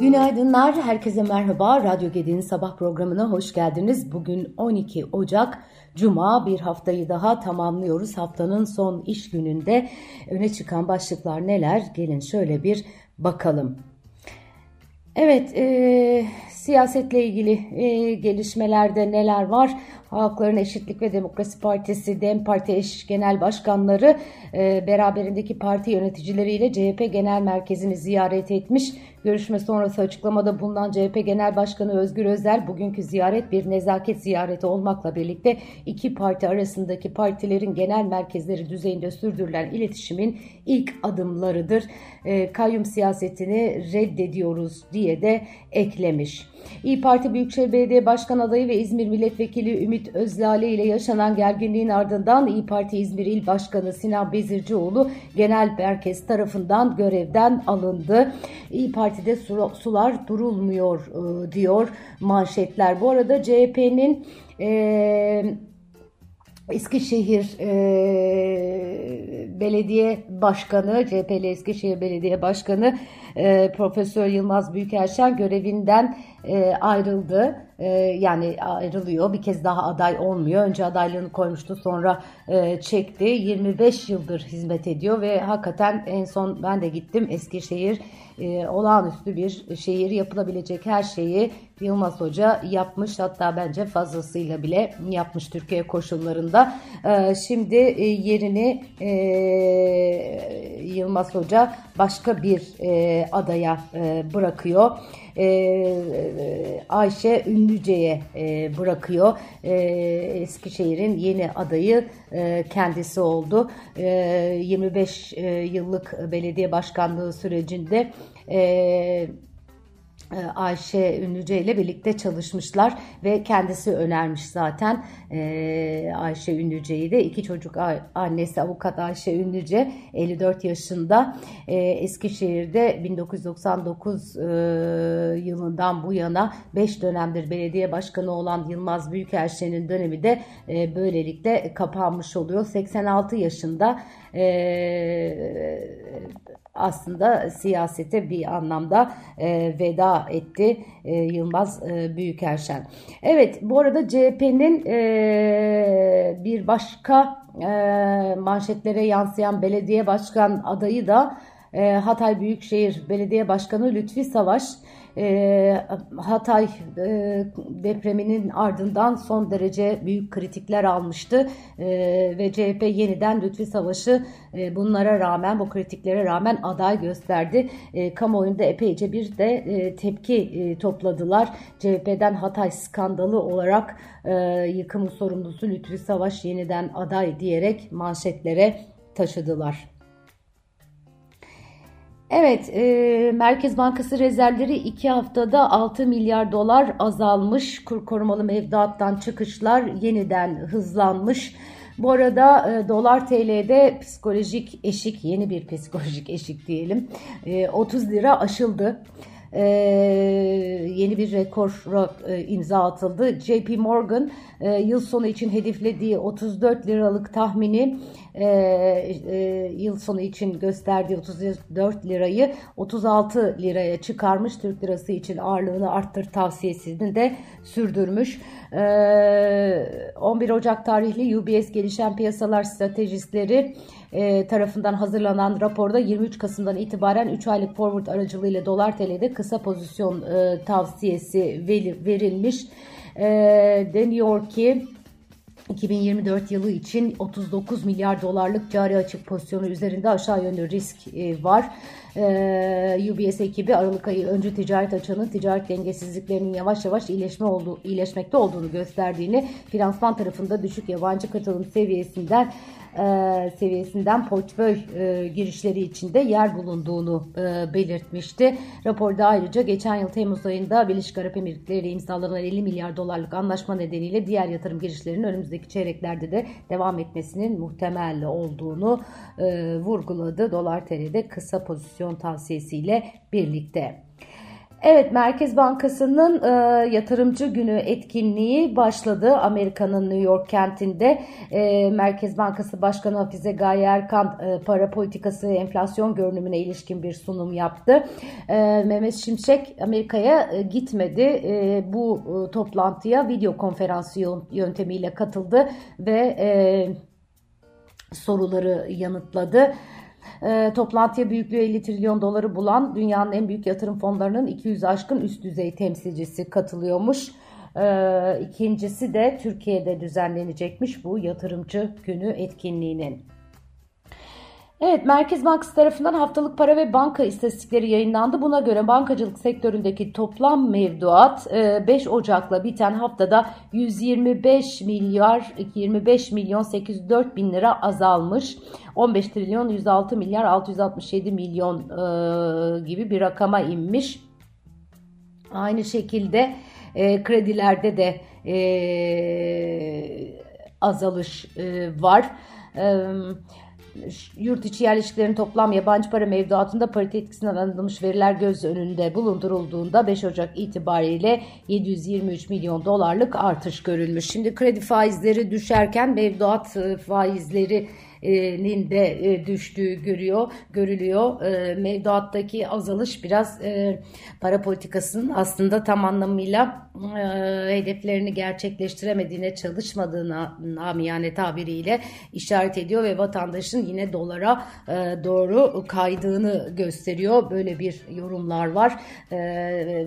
Günaydınlar, herkese merhaba. Radyo Gedi'nin sabah programına hoş geldiniz. Bugün 12 Ocak, Cuma bir haftayı daha tamamlıyoruz. Haftanın son iş gününde öne çıkan başlıklar neler? Gelin şöyle bir bakalım. Evet, e, siyasetle ilgili e, gelişmelerde neler var? Halkların Eşitlik ve Demokrasi Partisi, DEM Parti eş genel başkanları e, beraberindeki parti yöneticileriyle CHP Genel Merkezi'ni ziyaret etmiş. Görüşme sonrası açıklamada bulunan CHP Genel Başkanı Özgür Özel bugünkü ziyaret bir nezaket ziyareti olmakla birlikte iki parti arasındaki partilerin genel merkezleri düzeyinde sürdürülen iletişimin ilk adımlarıdır. E, kayyum siyasetini reddediyoruz diye de eklemiş. İyi Parti Büyükşehir Belediye Başkan adayı ve İzmir Milletvekili Ümit Özlale ile yaşanan gerginliğin ardından İyi Parti İzmir İl Başkanı Sinan Bezircioğlu genel merkez tarafından görevden alındı. İyi Parti'de sular durulmuyor e, diyor manşetler. Bu arada CHP'nin e, Eskişehir e, Belediye Başkanı, CHP'li Eskişehir Belediye Başkanı e, Profesör Yılmaz Büyükerşen görevinden e, ayrıldı. E, yani ayrılıyor. Bir kez daha aday olmuyor. Önce adaylığını koymuştu sonra e, çekti. 25 yıldır hizmet ediyor ve hakikaten en son ben de gittim Eskişehir e, olağanüstü bir şehir yapılabilecek her şeyi Yılmaz Hoca yapmış hatta bence fazlasıyla bile yapmış Türkiye koşullarında. E, şimdi e, yerini e, Yılmaz Hoca başka bir e, adaya bırakıyor. Ayşe Ünlüce'ye bırakıyor. E, Eskişehir'in yeni adayı kendisi oldu. E, 25 e, yıllık belediye başkanlığı sürecinde Ayşe Ünlüce ile birlikte çalışmışlar ve kendisi önermiş zaten. E, Ayşe Ünlüce'yi de iki çocuk annesi avukat Ayşe Ünlüce 54 yaşında. E, Eskişehir'de 1999 yılından bu yana 5 dönemdir belediye başkanı olan Yılmaz Büyükerşen'in dönemi de böylelikle kapanmış oluyor. 86 yaşında aslında siyasete bir anlamda e, veda etti e, Yılmaz e, Büyükerşen. Evet bu arada CHP'nin e, bir başka e, manşetlere yansıyan belediye başkan adayı da e, Hatay Büyükşehir Belediye Başkanı Lütfi Savaş e, Hatay e, depreminin ardından son derece büyük kritikler almıştı e, ve CHP yeniden Lütfi Savaş'ı e, bunlara rağmen bu kritiklere rağmen aday gösterdi. E, kamuoyunda epeyce bir de e, tepki e, topladılar. CHP'den Hatay skandalı olarak e, yıkımın sorumlusu Lütfi Savaş yeniden aday diyerek manşetlere taşıdılar. Evet, e, Merkez Bankası rezervleri 2 haftada 6 milyar dolar azalmış. Kur korumalı mevduattan çıkışlar yeniden hızlanmış. Bu arada e, dolar TL'de psikolojik eşik, yeni bir psikolojik eşik diyelim, e, 30 lira aşıldı e, yeni bir rekor e, imza atıldı. JP Morgan e, yıl sonu için hedeflediği 34 liralık tahmini e, e, yıl sonu için gösterdiği 34 lirayı 36 liraya çıkarmış. Türk lirası için ağırlığını arttır tavsiyesini de sürdürmüş. E, 11 Ocak tarihli UBS Gelişen Piyasalar Stratejistleri e, tarafından hazırlanan raporda 23 Kasım'dan itibaren 3 aylık forward aracılığıyla dolar TL'de kısa pozisyon e, tavsiyesi verilmiş. E, deniyor ki 2024 yılı için 39 milyar dolarlık cari açık pozisyonu üzerinde aşağı yönlü risk e, var. E, UBS ekibi Aralık ayı öncü ticaret açığının ticaret dengesizliklerinin yavaş yavaş iyileşme olduğu, iyileşmekte olduğunu gösterdiğini, finansman tarafında düşük yabancı katılım seviyesinden e, seviyesinden portföy e, girişleri içinde yer bulunduğunu e, belirtmişti. Raporda ayrıca geçen yıl Temmuz ayında Birleşik Arap Emirlikleri ile imzalanan 50 milyar dolarlık anlaşma nedeniyle diğer yatırım girişlerinin önümüzdeki çeyreklerde de devam etmesinin muhtemel olduğunu e, vurguladı. Dolar TL'de kısa pozisyon tavsiyesiyle birlikte. Evet, Merkez Bankası'nın e, yatırımcı günü etkinliği başladı. Amerika'nın New York kentinde e, Merkez Bankası Başkanı Hafize Gaye Erkan e, para politikası enflasyon görünümüne ilişkin bir sunum yaptı. E, Mehmet Şimşek Amerika'ya e, gitmedi. E, bu e, toplantıya video konferansı yöntemiyle katıldı ve e, soruları yanıtladı. E, toplantıya büyüklüğü 50 trilyon doları bulan dünyanın en büyük yatırım fonlarının 200 aşkın üst düzey temsilcisi katılıyormuş. E, ikincisi de Türkiye'de düzenlenecekmiş bu yatırımcı günü etkinliğinin. Evet, Merkez Bankası tarafından haftalık para ve banka istatistikleri yayınlandı. Buna göre bankacılık sektöründeki toplam mevduat 5 e, Ocak'la biten haftada 125 milyar 25 milyon 804 bin lira azalmış. 15 trilyon 106 milyar 667 milyon e, gibi bir rakama inmiş. Aynı şekilde e, kredilerde de azalış var. Evet yurt içi yerleşiklerin toplam yabancı para mevduatında parite etkisinden alınmış veriler göz önünde bulundurulduğunda 5 Ocak itibariyle 723 milyon dolarlık artış görülmüş. Şimdi kredi faizleri düşerken mevduat e, faizleri de e, düştüğü görüyor, görülüyor. E, mevduattaki azalış biraz e, para politikasının aslında tam anlamıyla hedeflerini gerçekleştiremediğine çalışmadığına namiyane tabiriyle işaret ediyor ve vatandaşın yine dolara doğru kaydığını gösteriyor. Böyle bir yorumlar var.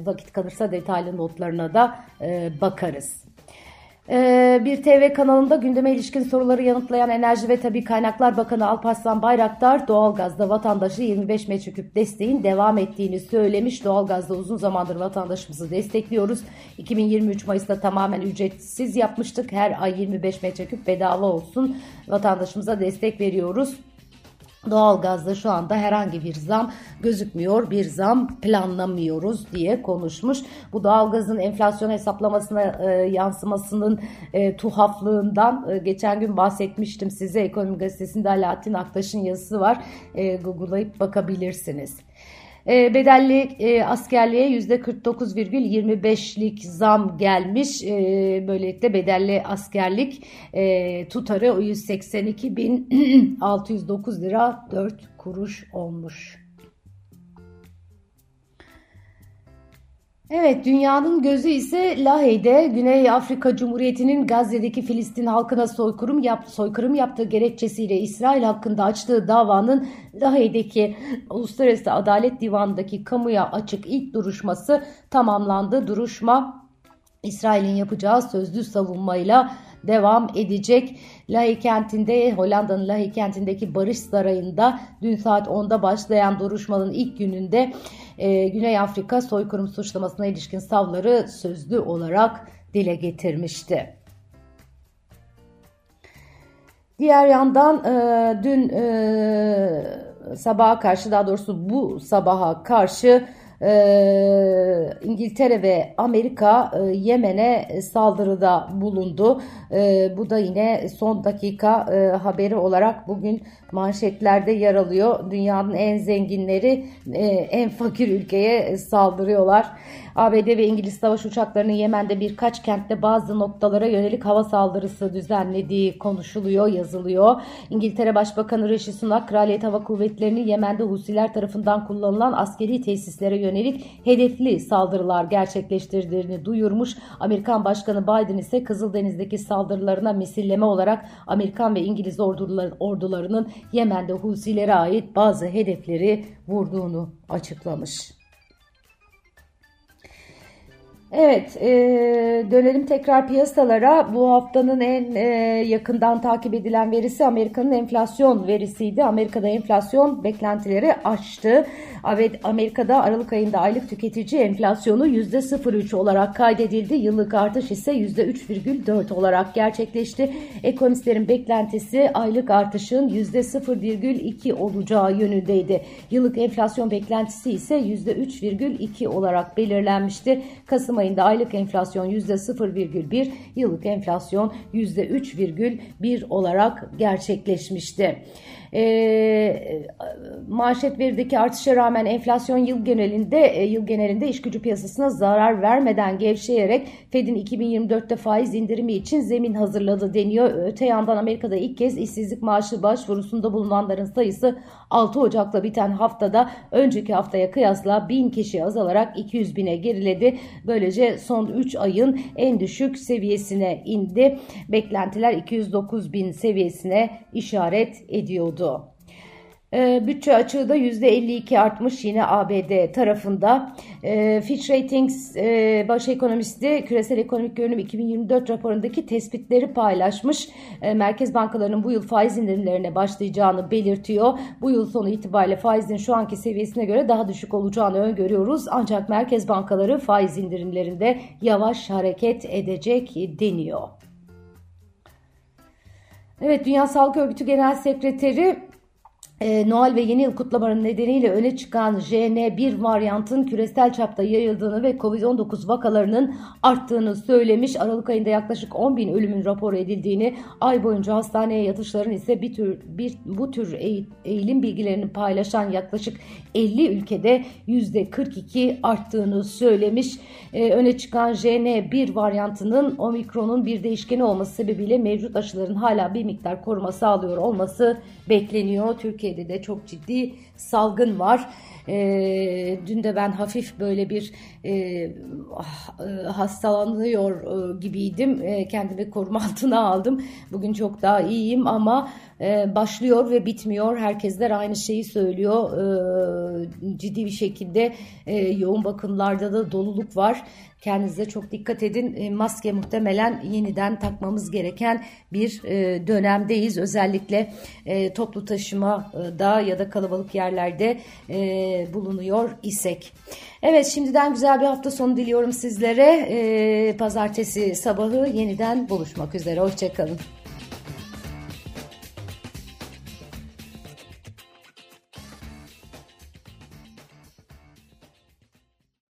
Vakit kalırsa detaylı notlarına da bakarız. Ee, bir TV kanalında gündeme ilişkin soruları yanıtlayan Enerji ve Tabi Kaynaklar Bakanı Alparslan Bayraktar doğalgazda vatandaşı 25 metreküp desteğin devam ettiğini söylemiş. Doğalgazda uzun zamandır vatandaşımızı destekliyoruz. 2023 Mayıs'ta tamamen ücretsiz yapmıştık. Her ay 25 metreküp bedava olsun vatandaşımıza destek veriyoruz. Doğalgazda şu anda herhangi bir zam gözükmüyor, bir zam planlamıyoruz diye konuşmuş. Bu doğalgazın enflasyon hesaplamasına e, yansımasının e, tuhaflığından e, geçen gün bahsetmiştim size. Ekonomi Gazetesi'nde Alaaddin Aktaş'ın yazısı var. E, Google'layıp bakabilirsiniz. E, bedelli e, askerliğe %49,25'lik zam gelmiş. E, böylelikle bedelli askerlik e, tutarı 182.609 lira 4 kuruş olmuş. Evet, dünyanın gözü ise Lahey'de Güney Afrika Cumhuriyeti'nin Gazze'deki Filistin halkına soykırım, yap, soykırım yaptığı gerekçesiyle İsrail hakkında açtığı davanın Lahey'deki Uluslararası Adalet Divanı'ndaki kamuya açık ilk duruşması tamamlandı. Duruşma İsrail'in yapacağı sözlü savunmayla devam edecek. Lahey kentinde Hollanda'nın Lahey kentindeki Barış Sarayı'nda dün saat 10'da başlayan duruşmanın ilk gününde e, Güney Afrika soykırım suçlamasına ilişkin savları sözlü olarak dile getirmişti. Diğer yandan e, dün e, sabaha karşı daha doğrusu bu sabaha karşı e, İngiltere ve Amerika e, Yemen'e saldırıda bulundu. E, bu da yine son dakika e, haberi olarak bugün manşetlerde yer alıyor. Dünyanın en zenginleri e, en fakir ülkeye saldırıyorlar. ABD ve İngiliz savaş uçaklarının Yemen'de birkaç kentte bazı noktalara yönelik hava saldırısı düzenlediği konuşuluyor, yazılıyor. İngiltere Başbakanı Rishi Sunak, Kraliyet Hava Kuvvetleri'nin Yemen'de Husiler tarafından kullanılan askeri tesislere yönelik hedefli saldırılar gerçekleştirdiğini duyurmuş. Amerikan Başkanı Biden ise Kızıldeniz'deki saldırılarına misilleme olarak Amerikan ve İngiliz ordularının Yemen'de Husilere ait bazı hedefleri vurduğunu açıklamış. Evet, e, dönelim tekrar piyasalara. Bu haftanın en e, yakından takip edilen verisi Amerika'nın enflasyon verisiydi. Amerika'da enflasyon beklentileri aştı. Amerika'da Aralık ayında aylık tüketici enflasyonu %0,3 olarak kaydedildi. Yıllık artış ise %3,4 olarak gerçekleşti. Ekonomistlerin beklentisi aylık artışın %0,2 olacağı yönündeydi. Yıllık enflasyon beklentisi ise %3,2 olarak belirlenmişti. Kasım Kasım ayında aylık enflasyon %0,1, yıllık enflasyon %3,1 olarak gerçekleşmişti. E, manşet verideki artışa rağmen enflasyon yıl genelinde e, yıl genelinde iş gücü piyasasına zarar vermeden gevşeyerek Fed'in 2024'te faiz indirimi için zemin hazırladı deniyor. Öte yandan Amerika'da ilk kez işsizlik maaşı başvurusunda bulunanların sayısı 6 Ocak'la biten haftada önceki haftaya kıyasla 1000 kişi azalarak 200 bine geriledi. Böylece son 3 ayın en düşük seviyesine indi. Beklentiler 209 bin seviyesine işaret ediyordu. E, bütçe açığı da %52 artmış yine ABD tarafında. E, Fitch Ratings e, baş ekonomisti küresel ekonomik görünüm 2024 raporundaki tespitleri paylaşmış. E, merkez bankalarının bu yıl faiz indirimlerine başlayacağını belirtiyor. Bu yıl sonu itibariyle faizin şu anki seviyesine göre daha düşük olacağını öngörüyoruz. Ancak merkez bankaları faiz indirimlerinde yavaş hareket edecek deniyor. Evet Dünya Sağlık Örgütü Genel Sekreteri e, Noel ve yeni yıl kutlamaları nedeniyle öne çıkan JN1 varyantın küresel çapta yayıldığını ve Covid-19 vakalarının arttığını söylemiş. Aralık ayında yaklaşık 10 bin ölümün rapor edildiğini, ay boyunca hastaneye yatışların ise bir tür, bir, bu tür eğilim bilgilerini paylaşan yaklaşık 50 ülkede %42 arttığını söylemiş. E, öne çıkan JN1 varyantının omikronun bir değişkeni olması sebebiyle mevcut aşıların hala bir miktar koruma sağlıyor olması bekleniyor. Türkiye'de de çok ciddi salgın var. E, dün de ben hafif böyle bir e, ah, e, hastalanıyor e, gibiydim. E, kendimi koruma altına aldım. Bugün çok daha iyiyim ama e, başlıyor ve bitmiyor. Herkesler aynı şeyi söylüyor. E, ciddi bir şekilde e, yoğun bakımlarda da doluluk var. Kendinize çok dikkat edin. E, maske muhtemelen yeniden takmamız gereken bir e, dönemdeyiz. Özellikle e, toplu taşımada ya da kalabalık yerlerde bulunuyor isek. Evet şimdiden güzel bir hafta sonu diliyorum sizlere. Pazartesi sabahı yeniden buluşmak üzere. Hoşçakalın.